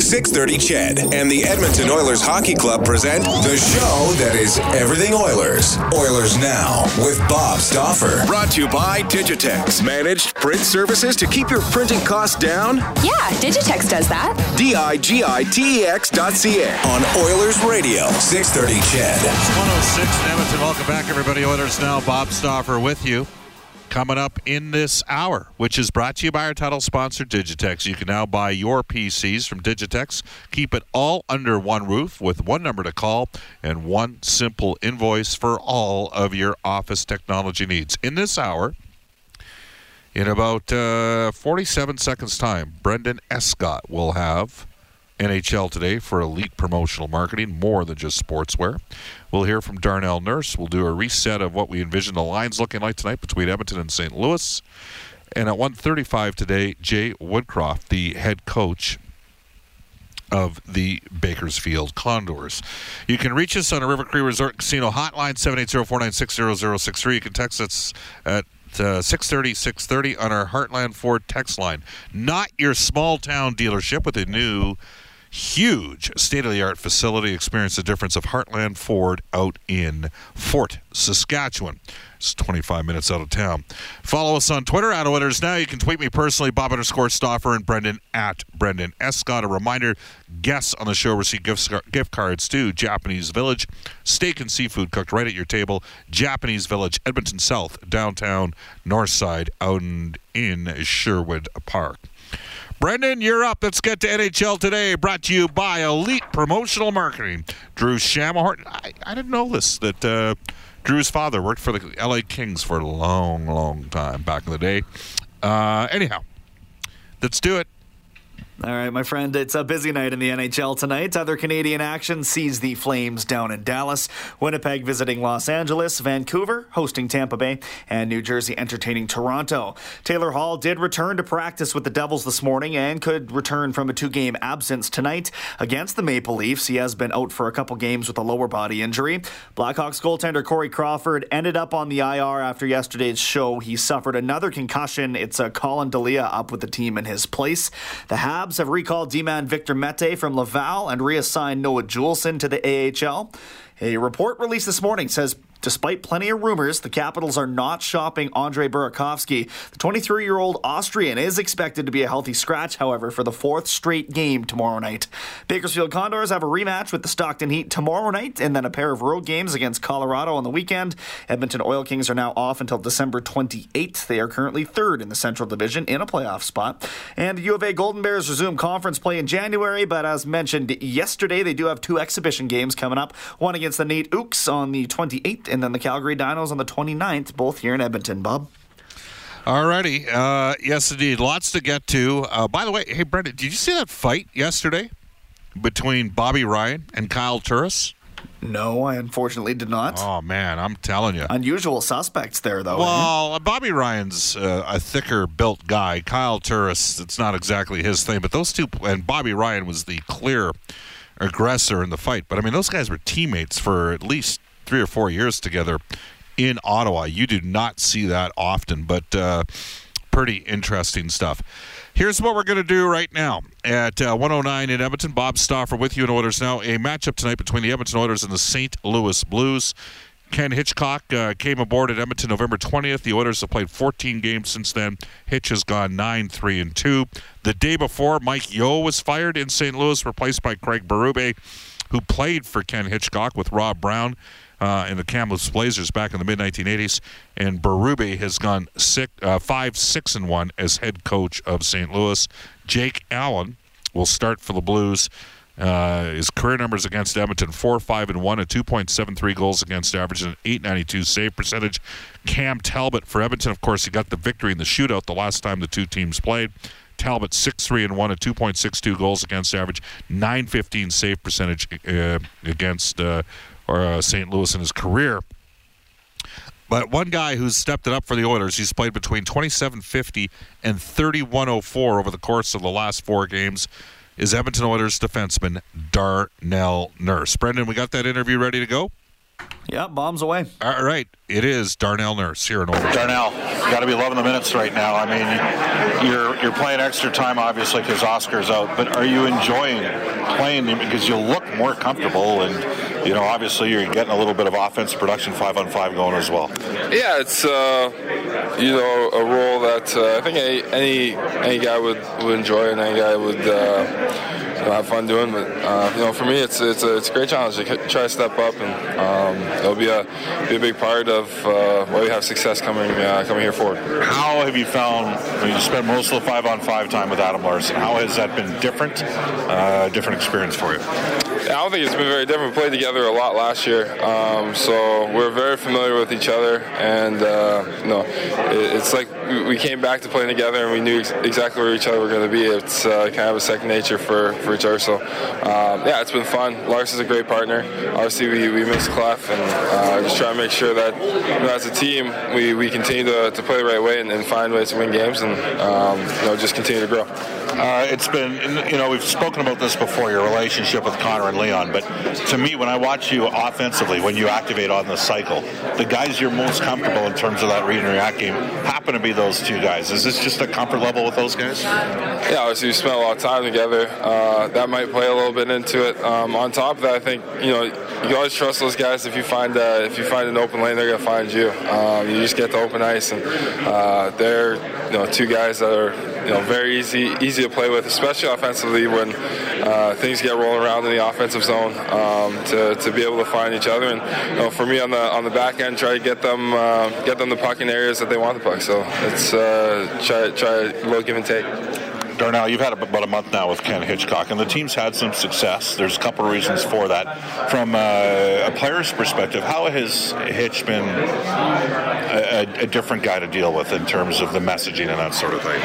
630 CHED and the Edmonton Oilers Hockey Club present the show that is everything Oilers. Oilers Now with Bob Stauffer. Brought to you by Digitex. Managed print services to keep your printing costs down? Yeah, Digitex does that. D-I-G-I-T-E-X dot C-A. On Oilers Radio, 630 CHED. It's 106 in Edmonton. Welcome back, everybody. Oilers Now. Bob Stauffer with you. Coming up in this hour, which is brought to you by our title sponsor, Digitex. You can now buy your PCs from Digitex. Keep it all under one roof with one number to call and one simple invoice for all of your office technology needs. In this hour, in about uh, 47 seconds' time, Brendan Escott will have NHL today for elite promotional marketing, more than just sportswear. We'll hear from Darnell Nurse. We'll do a reset of what we envision the lines looking like tonight between Edmonton and St. Louis. And at 1:35 today, Jay Woodcroft, the head coach of the Bakersfield Condors. You can reach us on a River Cree Resort Casino hotline 780-496-0063. You can text us at uh, 630 630 on our Heartland Ford text line. Not your small town dealership with a new huge state of the art facility. Experience the difference of Heartland Ford out in Fort Saskatchewan. It's 25 minutes out of town. Follow us on Twitter at Oilers Now. You can tweet me personally, Bob underscore Stauffer and Brendan at Brendan Escott. A reminder guests on the show receive gift, gift cards to Japanese Village. Steak and seafood cooked right at your table. Japanese Village, Edmonton South, downtown, North Side, out in Sherwood Park. Brendan, you're up. Let's get to NHL today. Brought to you by Elite Promotional Marketing. Drew Shamahorn. I, I didn't know this that uh, Drew's father worked for the LA Kings for a long, long time back in the day. Uh, anyhow, let's do it. All right, my friend, it's a busy night in the NHL tonight. Other Canadian action sees the Flames down in Dallas, Winnipeg visiting Los Angeles, Vancouver hosting Tampa Bay, and New Jersey entertaining Toronto. Taylor Hall did return to practice with the Devils this morning and could return from a two game absence tonight against the Maple Leafs. He has been out for a couple games with a lower body injury. Blackhawks goaltender Corey Crawford ended up on the IR after yesterday's show. He suffered another concussion. It's a Colin Delia up with the team in his place. The Habs have recalled D-man Victor Mete from Laval and reassigned Noah Juulsen to the AHL. A report released this morning says Despite plenty of rumors, the Capitals are not shopping Andre Burakovsky. The 23 year old Austrian is expected to be a healthy scratch, however, for the fourth straight game tomorrow night. Bakersfield Condors have a rematch with the Stockton Heat tomorrow night and then a pair of road games against Colorado on the weekend. Edmonton Oil Kings are now off until December 28th. They are currently third in the Central Division in a playoff spot. And the U of A Golden Bears resume conference play in January, but as mentioned yesterday, they do have two exhibition games coming up one against the NAIT Ooks on the 28th and then the Calgary Dinos on the 29th, both here in Edmonton, Bob. Alrighty. Uh, yes, indeed. Lots to get to. Uh, by the way, hey, Brendan, did you see that fight yesterday between Bobby Ryan and Kyle Turris? No, I unfortunately did not. Oh man, I'm telling you. Unusual suspects there, though. Well, Bobby Ryan's uh, a thicker built guy. Kyle Turris, it's not exactly his thing, but those two, and Bobby Ryan was the clear aggressor in the fight. But I mean, those guys were teammates for at least three or four years together in Ottawa. You do not see that often, but. Uh, pretty interesting stuff. Here's what we're going to do right now at uh, 109 in Edmonton. Bob Stauffer with you in Oilers now. A matchup tonight between the Edmonton Oilers and the St. Louis Blues. Ken Hitchcock uh, came aboard at Edmonton November 20th. The Oilers have played 14 games since then. Hitch has gone 9 3 and 2. The day before, Mike Yeo was fired in St. Louis, replaced by Craig Berube, who played for Ken Hitchcock with Rob Brown uh, in the Kamloops Blazers back in the mid 1980s, and Berube has gone six, uh, five, six, and one as head coach of St. Louis. Jake Allen will start for the Blues. Uh, his career numbers against Edmonton: four, five, and one, a 2.73 goals against average, and an 8.92 save percentage. Cam Talbot for Edmonton, of course, he got the victory in the shootout the last time the two teams played. Talbot six three and one, a 2.62 goals against average, 9.15 save percentage uh, against uh, or uh, St. Louis in his career. But one guy who's stepped it up for the Oilers, he's played between 27.50 and 31.04 over the course of the last four games, is Edmonton Oilers defenseman Darnell Nurse. Brendan, we got that interview ready to go? Yeah, bombs away. All right, it is Darnell Nurse here in Oilers. Darnell, you got to be loving the minutes right now. I mean, you're you're playing extra time obviously because Oscar's out, but are you enjoying playing because you look more comfortable and you know obviously you're getting a little bit of offense production five on five going as well. Yeah, it's uh, you know a role that uh, I think any, any guy would would enjoy and any guy would. Uh, know, have fun doing. But uh, you know, for me, it's it's a, it's a great challenge to try to step up, and um, it'll be a be a big part of uh, why we have success coming uh, coming here forward. How have you found? I mean, you spent most of the five on five time with Adam Larsson. How has that been different? Uh, different experience for you? I don't think it's been very different. We played together a lot last year, um, so we're very familiar with each other, and uh, you know, it, it's like we came back to playing together, and we knew ex- exactly where each other were going to be. It's uh, kind of a second nature for, for each other. So um, yeah, it's been fun. Lars is a great partner. Obviously, we, we miss Klef, and uh, just try to make sure that you know, as a team we, we continue to, to play the right way and, and find ways to win games, and um, you know, just continue to grow. Uh, it's been, you know, we've spoken about this before, your relationship with Connor and Leon, but to me, when I watch you offensively, when you activate on the cycle, the guys you're most comfortable in terms of that read and react game happen to be those two guys. Is this just a comfort level with those guys? Yeah, obviously we spent a lot of time together. Uh, that might play a little bit into it. Um, on top of that, I think you know you always trust those guys. If you find uh, if you find an open lane, they're gonna find you. Um, you just get the open ice, and uh, they're you know two guys that are you know very easy easy to play with, especially offensively when uh, things get rolling around in the offensive zone. Um, to, to be able to find each other, and you know, for me on the on the back end, try to get them uh, get them the puck in areas that they want the puck. So it's uh, try try a little give and take. Darnell, you've had about a month now with Ken Hitchcock, and the team's had some success. There's a couple of reasons for that. From uh, a player's perspective, how has Hitch been a, a, different guy to deal with in terms of the messaging and that sort of thing?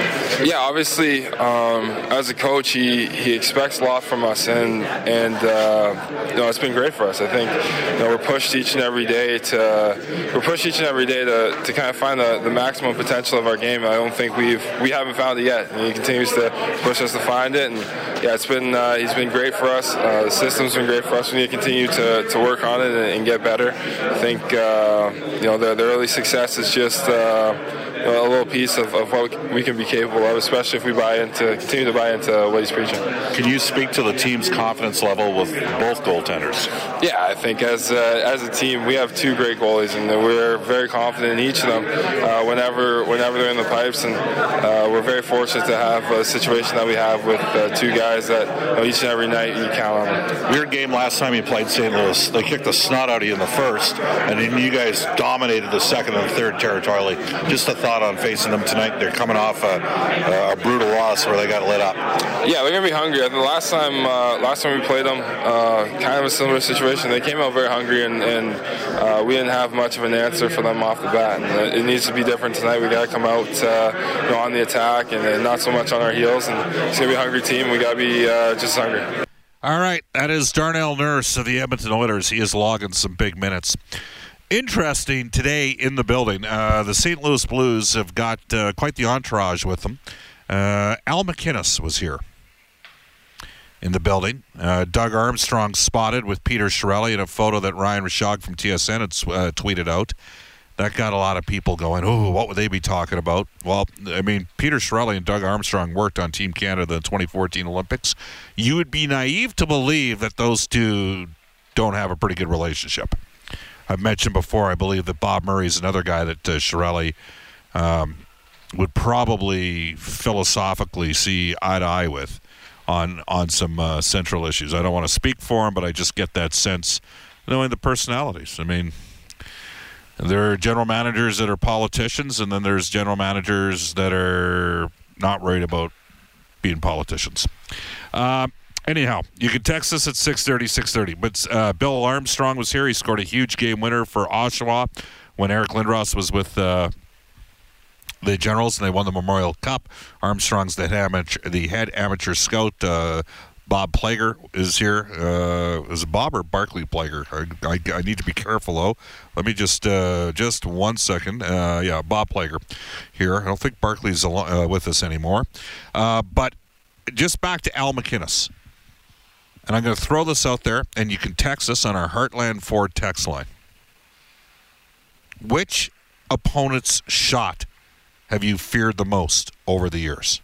Yeah, obviously, um, as a coach, he, he expects a lot from us, and and uh, you know it's been great for us. I think you know, we're pushed each and every day to we're pushed each and every day to, to kind of find the, the maximum potential of our game. I don't think we've we haven't found it yet, and he continues to push us to find it. And yeah, it's been uh, he's been great for us. Uh, the system's been great for us. We need to continue to, to work on it and, and get better. I think uh, you know the, the early success is just uh, a little piece of, of, what we can be capable of, especially if we buy into continue to buy into what he's preaching. Can you speak to the team's confidence level with both goaltenders? Yeah, I think as uh, as a team we have two great goalies, and we're very confident in each of them. Uh, whenever whenever they're in the pipes, and uh, we're very fortunate to have a situation that we have with uh, two guys that you know, each and every night you count on them. Weird game last time you played St. Louis. They kicked the snot out of you in the first, and then you guys dominated the second and third territorially. Just a thought on facing them tonight. They're coming off a, a brutal loss where they got lit up. Yeah, they're gonna be hungry. The last time, uh, last time we played them, uh, kind of a similar situation. They came out very hungry, and, and uh, we didn't have much of an answer for them off the bat. And it needs to be different tonight. We got to come out, uh, you know, on the attack, and, and, not so much on our heels. And it's gonna be a hungry team. We got to be uh, just hungry. All right, that is Darnell Nurse of the Edmonton Oilers. He is logging some big minutes. Interesting today in the building. Uh, the St. Louis Blues have got uh, quite the entourage with them. Uh, Al MacInnis was here in the building. Uh, Doug Armstrong spotted with Peter Chiarelli in a photo that Ryan Rishaug from TSN had uh, tweeted out. that got a lot of people going, oh, what would they be talking about? Well, I mean, Peter Chiarelli and Doug Armstrong worked on Team Canada in the 2014 Olympics. You would be naive to believe that those two don't have a pretty good relationship. I've mentioned before, I believe that Bob Murray is another guy that uh, Chiarelli um, would probably philosophically see eye to eye with on on some uh, central issues. I don't want to speak for him, but I just get that sense knowing the personalities. I mean, there are general managers that are politicians, and then there's general managers that are not worried about being politicians. Uh, anyhow, you can text us at 630, 630. But uh, Bill Armstrong was here. He scored a huge game winner for Oshawa when Eric Lindros was with uh, the Generals and they won the Memorial Cup. Armstrong's the head amateur, the head amateur scout. Uh, Bob Plager is here. Uh, is Bob or Barclay Plager? I, I, I, need to be careful though. Let me just uh, just one second. Uh, yeah, Bob Plager here. I don't think Barclay's al- uh, with us anymore. Uh, but just back to Al MacInnis. And I'm going to throw this out there, and you can text us on our Heartland Ford text line. Which opponent's shot have you feared the most over the years?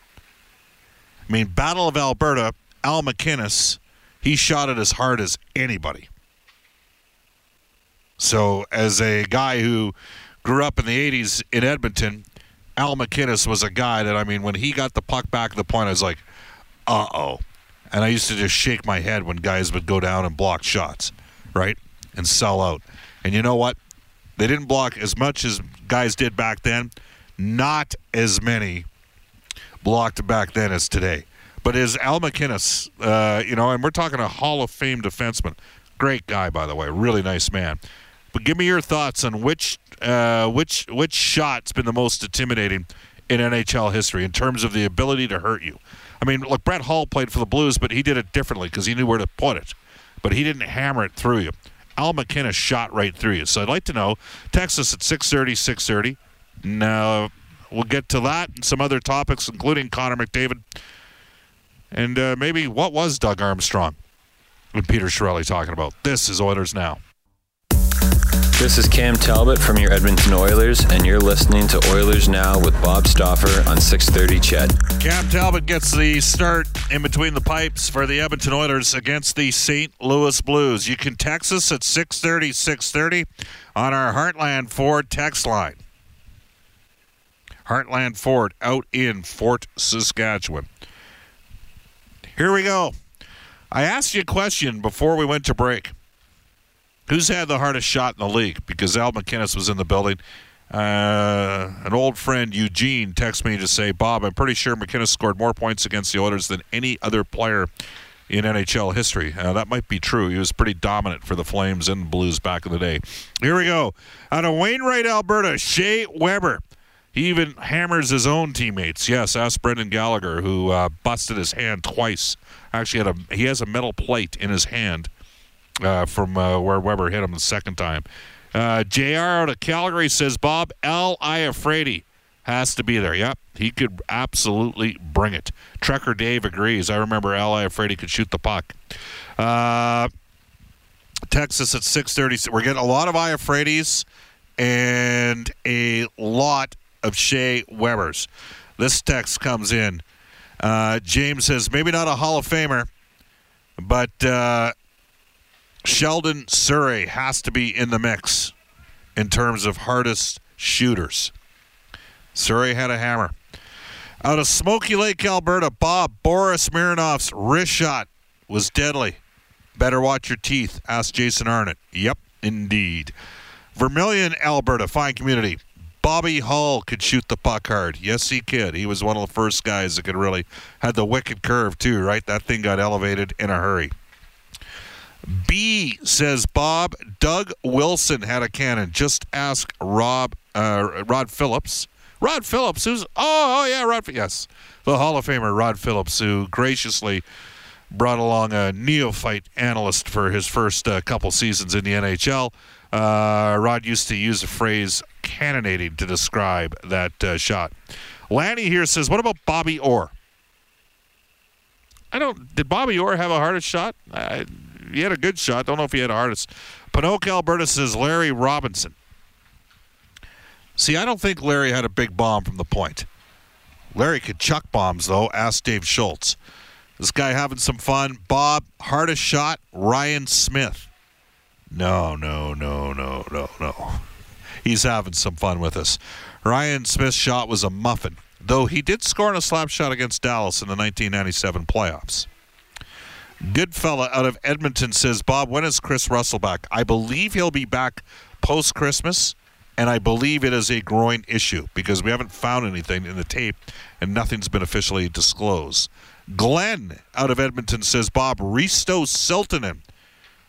I mean, Battle of Alberta, Al MacInnis, he shot it as hard as anybody. So, as a guy who grew up in the 80s in Edmonton, Al MacInnis was a guy that, I mean, when he got the puck back at the point, I was like, uh oh. And I used to just shake my head when guys would go down and block shots, right? And sell out. And you know what? They didn't block as much as guys did back then not as many blocked back then as today. But is Al MacInnis, uh, you know, and we're talking a Hall of Fame defenseman. Great guy, by the way, really nice man. But give me your thoughts on which uh, which which shot's been the most intimidating in NHL history in terms of the ability to hurt you. I mean, look, Brett Hull played for the Blues, but he did it differently because he knew where to put it. But he didn't hammer it through you. Al MacInnis shot right through you. So I'd like to know. Text us at 630, 630. Now, we'll get to that and some other topics, including Connor McDavid. And uh, maybe what was Doug Armstrong and Peter Chiarelli talking about? This is Oilers Now. This is Cam Talbot from your Edmonton Oilers, and you're listening to Oilers Now with Bob Stauffer on 630 CHED. Cam Talbot gets the start in between the pipes for the Edmonton Oilers against the St. Louis Blues. You can text us at 630, 630 on our Heartland Ford text line. Heartland Ford out in Fort Saskatchewan. Here we go. I asked you a question before we went to break. Who's had the hardest shot in the league? Because Al MacInnis was in the building. Uh, an old friend, Eugene, texted me to say, Bob, I'm pretty sure MacInnis scored more points against the Oilers than any other player in NHL history. Uh, that might be true. He was pretty dominant for the Flames and Blues back in the day. Here we go. Out of Wainwright, Alberta, Shea Weber. He even hammers his own teammates. Yes, ask Brendan Gallagher, who uh, busted his hand twice. Actually, had a he has a metal plate in his hand uh, from uh, where Weber hit him the second time. Uh, Jr. out of Calgary says Bob Al Iafrate has to be there. Yep, he could absolutely bring it. Trucker Dave agrees. I remember Al Iafrate could shoot the puck. Uh, Texas at 6:30. We're getting a lot of Iafrates and a lot of Shea Webers. This text comes in. Uh, James says, maybe not a Hall of Famer, but uh, Sheldon Souray has to be in the mix in terms of hardest shooters. Souray had a hammer. Out of Smoky Lake, Alberta, Bob Boris Mironov's wrist shot was deadly. Better watch your teeth. asked Jason Arnott. Yep, indeed. Vermilion, Alberta, fine community. Bobby Hull could shoot the puck hard. Yes, he could. He was one of the first guys that could really had the wicked curve too, right? That thing got elevated in a hurry. B says Bob Doug Wilson had a cannon. Just ask Rob uh, Rod Phillips. Rod Phillips, who's oh, oh yeah, Rod yes, the Hall of Famer Rod Phillips, who graciously brought along a neophyte analyst for his first uh, couple seasons in the NHL. Uh, Rod used to use the phrase cannonading to describe that uh, shot. Lanny here says, "What about Bobby Orr?" I don't. Did Bobby Orr have a hardest shot? I, he had a good shot. Don't know if he had hardest. Ponoka Alberta says Larry Robinson. See, I don't think Larry had a big bomb from the point. Larry could chuck bombs, though. Ask Dave Schultz. This guy having some fun. Bob, hardest shot, Ryan Smyth. No, no, no, no, no, no. He's having some fun with us. Ryan Smyth's shot was a muffin, though he did score on a slap shot against Dallas in the 1997 playoffs. Good fella out of Edmonton says, Bob, when is Chris Russell back? I believe he'll be back post Christmas, and I believe it is a groin issue because we haven't found anything in the tape and nothing's been officially disclosed. Glenn out of Edmonton says, Bob, Risto Siltanen.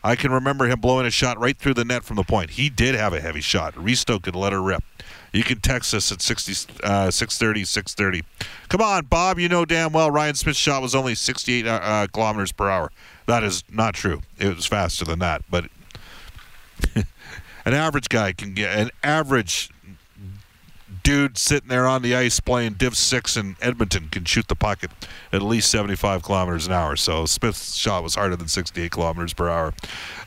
I can remember him blowing a shot right through the net from the point. He did have a heavy shot. Risto could let her rip. You can text us at 60, uh, 630, 630. Come on, Bob. You know damn well Ryan Smyth's shot was only 68 uh, uh, kilometers per hour. That is not true. It was faster than that. But an average guy can get an average dude sitting there on the ice playing Div 6 in Edmonton can shoot the puck at at least 75 kilometers an hour. So Smyth's shot was harder than 68 kilometers per hour.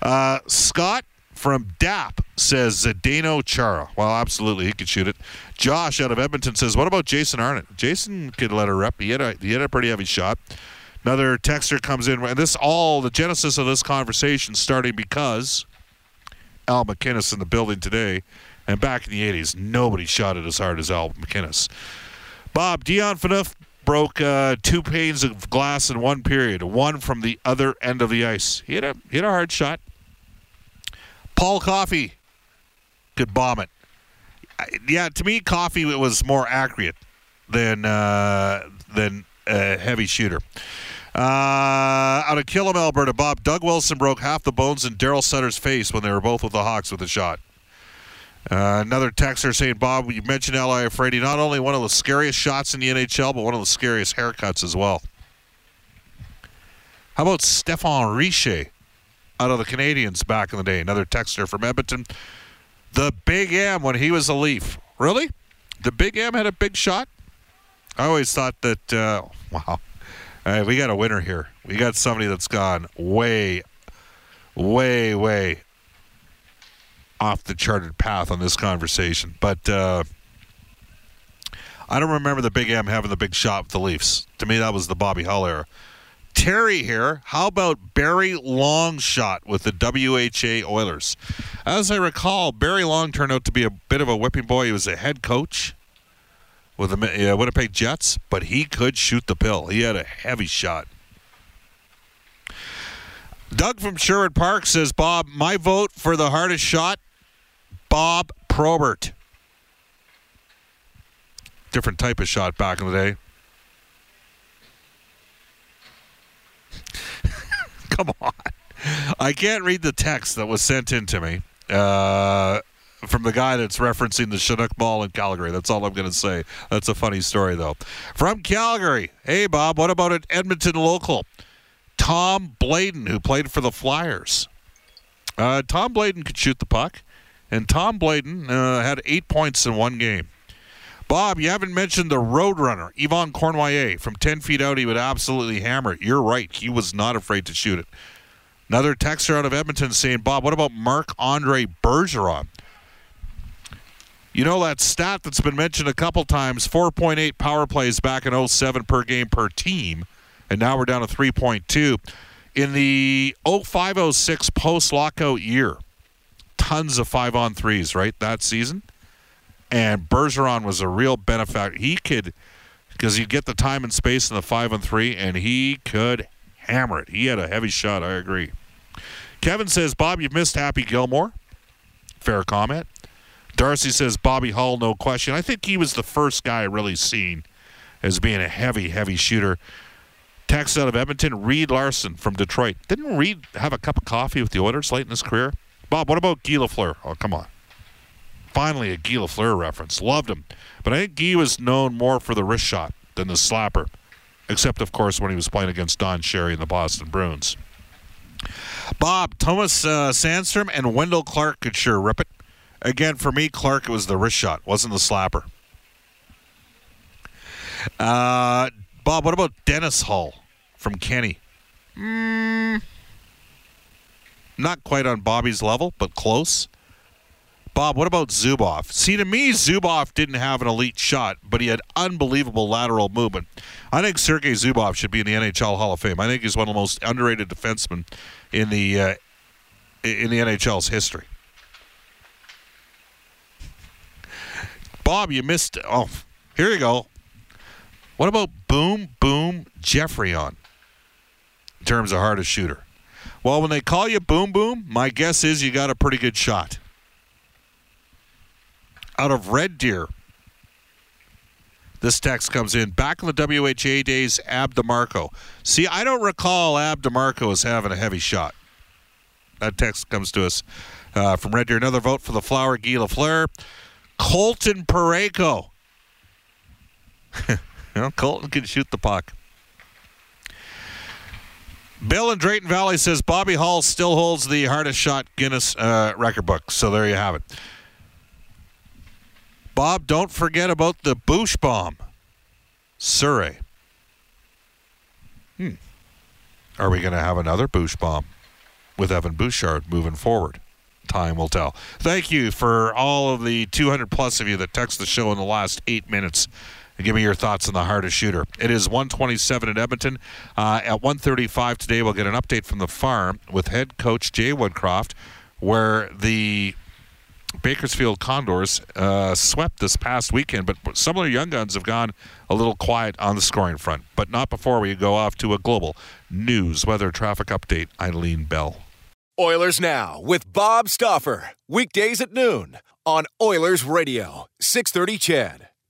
Uh, Scott from DAP says Zdeno Chara. Well, absolutely, he could shoot it. Josh out of Edmonton says, "What about Jason Arnott? Jason could let her rep. He had a he had a pretty heavy shot." Another texter comes in, and this all the genesis of this conversation starting because Al MacInnis in the building today, and back in the '80s, nobody shot it as hard as Al MacInnis. Bob Dion Phaneuf broke uh, two panes of glass in one period, one from the other end of the ice. He had a he had a hard shot. Paul Coffey could bomb it. Yeah, to me, Coffey was more accurate than uh, than a heavy shooter. Uh, out of Killam, Alberta, Bob Doug Wilson broke half the bones in Darryl Sutter's face when they were both with the Hawks with a shot. Uh, another texter saying, Bob, you mentioned Al Iafrate, not only one of the scariest shots in the NHL, but one of the scariest haircuts as well. How about Stéphane Richer? Out of the Canadiens back in the day. Another texter from Edmonton. The Big M when he was a Leaf. Really? The Big M had a big shot? I always thought that, uh, wow. Right, we got a winner here. We got somebody that's gone way, way, way off the charted path on this conversation. But uh, I don't remember the Big M having the big shot with the Leafs. To me, that was the Bobby Hull era. Terry here. How about Barry Long shot with the WHA Oilers? As I recall, Barry Long turned out to be a bit of a whipping boy. He was a head coach with the uh, Winnipeg Jets, but he could shoot the pill. He had a heavy shot. Doug from Sherwood Park says, Bob, my vote for the hardest shot, Bob Probert. Different type of shot back in the day. Come on. I can't read the text that was sent in to me uh, from the guy that's referencing the Chinook Mall in Calgary. That's all I'm going to say. That's a funny story, though. From Calgary. Hey, Bob, what about an Edmonton local? Tom Bladon, who played for the Flyers. Uh, Tom Bladon could shoot the puck, and Tom Bladon uh, had eight points in one game. Bob, you haven't mentioned the Roadrunner, Yvan Cournoyer. From 10 feet out, he would absolutely hammer it. You're right. He was not afraid to shoot it. Another texter out of Edmonton saying, Bob, what about Marc Andre Bergeron? You know that stat that's been mentioned a couple times 4.8 power plays back in 07 per game per team, and now we're down to 3.2. In the 05 06 post lockout year, tons of five on threes, right? That season and Bergeron was a real benefactor. He could, because he'd get the time and space in the five and three, and he could hammer it. He had a heavy shot. I agree. Kevin says, Bob, you've missed Happy Gilmore. Fair comment. Darcy says, Bobby Hull, no question. I think he was the first guy really seen as being a heavy, heavy shooter. Text out of Edmonton, Reed Larson from Detroit. Didn't Reed have a cup of coffee with the Oilers late in his career? Bob, what about Guy Lafleur? Oh, come on. Finally, a Guy Lafleur reference. Loved him. But I think Guy was known more for the wrist shot than the slapper, except, of course, when he was playing against Don Cherry and the Boston Bruins. Bob, Thomas uh, Sandstrom, and Wendell Clark could sure rip it. Again, for me, Clark, it was the wrist shot, wasn't the slapper. Uh, Bob, what about Dennis Hull from Kenny? Mm, not quite on Bobby's level, but close. Bob, what about Zubov? See, to me, Zubov didn't have an elite shot, but he had unbelievable lateral movement. I think Sergei Zubov should be in the NHL Hall of Fame. I think he's one of the most underrated defensemen in the uh, in the NHL's history. Bob, you missed. Oh, here you go. What about Boom Boom Geoffrion in terms of hardest shooter? Well, when they call you Boom Boom, my guess is you got a pretty good shot out of Red Deer. This text comes in back in the WHA days. Ab DeMarco. See, I don't recall Ab DeMarco as having a heavy shot. That text comes to us uh, from Red Deer. Another vote for the Flower Guy Lafleur. Colton you know, Colton can shoot the puck. Bill in Drayton Valley says Bobby Hull still holds the hardest shot Guinness uh, record book. So there you have it. Bob, don't forget about the Boosh bomb. Surrey. Hmm. Are we going to have another Boosh bomb with Evan Bouchard moving forward? Time will tell. Thank you for all of the 200 plus of you that text the show in the last eight minutes give me your thoughts on the hardest shooter. It is 127 in Edmonton. Uh, at 135 today, we'll get an update from the farm with head coach Jay Woodcroft, where the Bakersfield Condors uh, swept this past weekend, but some of their young guns have gone a little quiet on the scoring front. But not before we go off to a global news weather traffic update. Eileen Bell. Oilers Now with Bob Stauffer. Weekdays at noon on Oilers Radio, 630 CHED.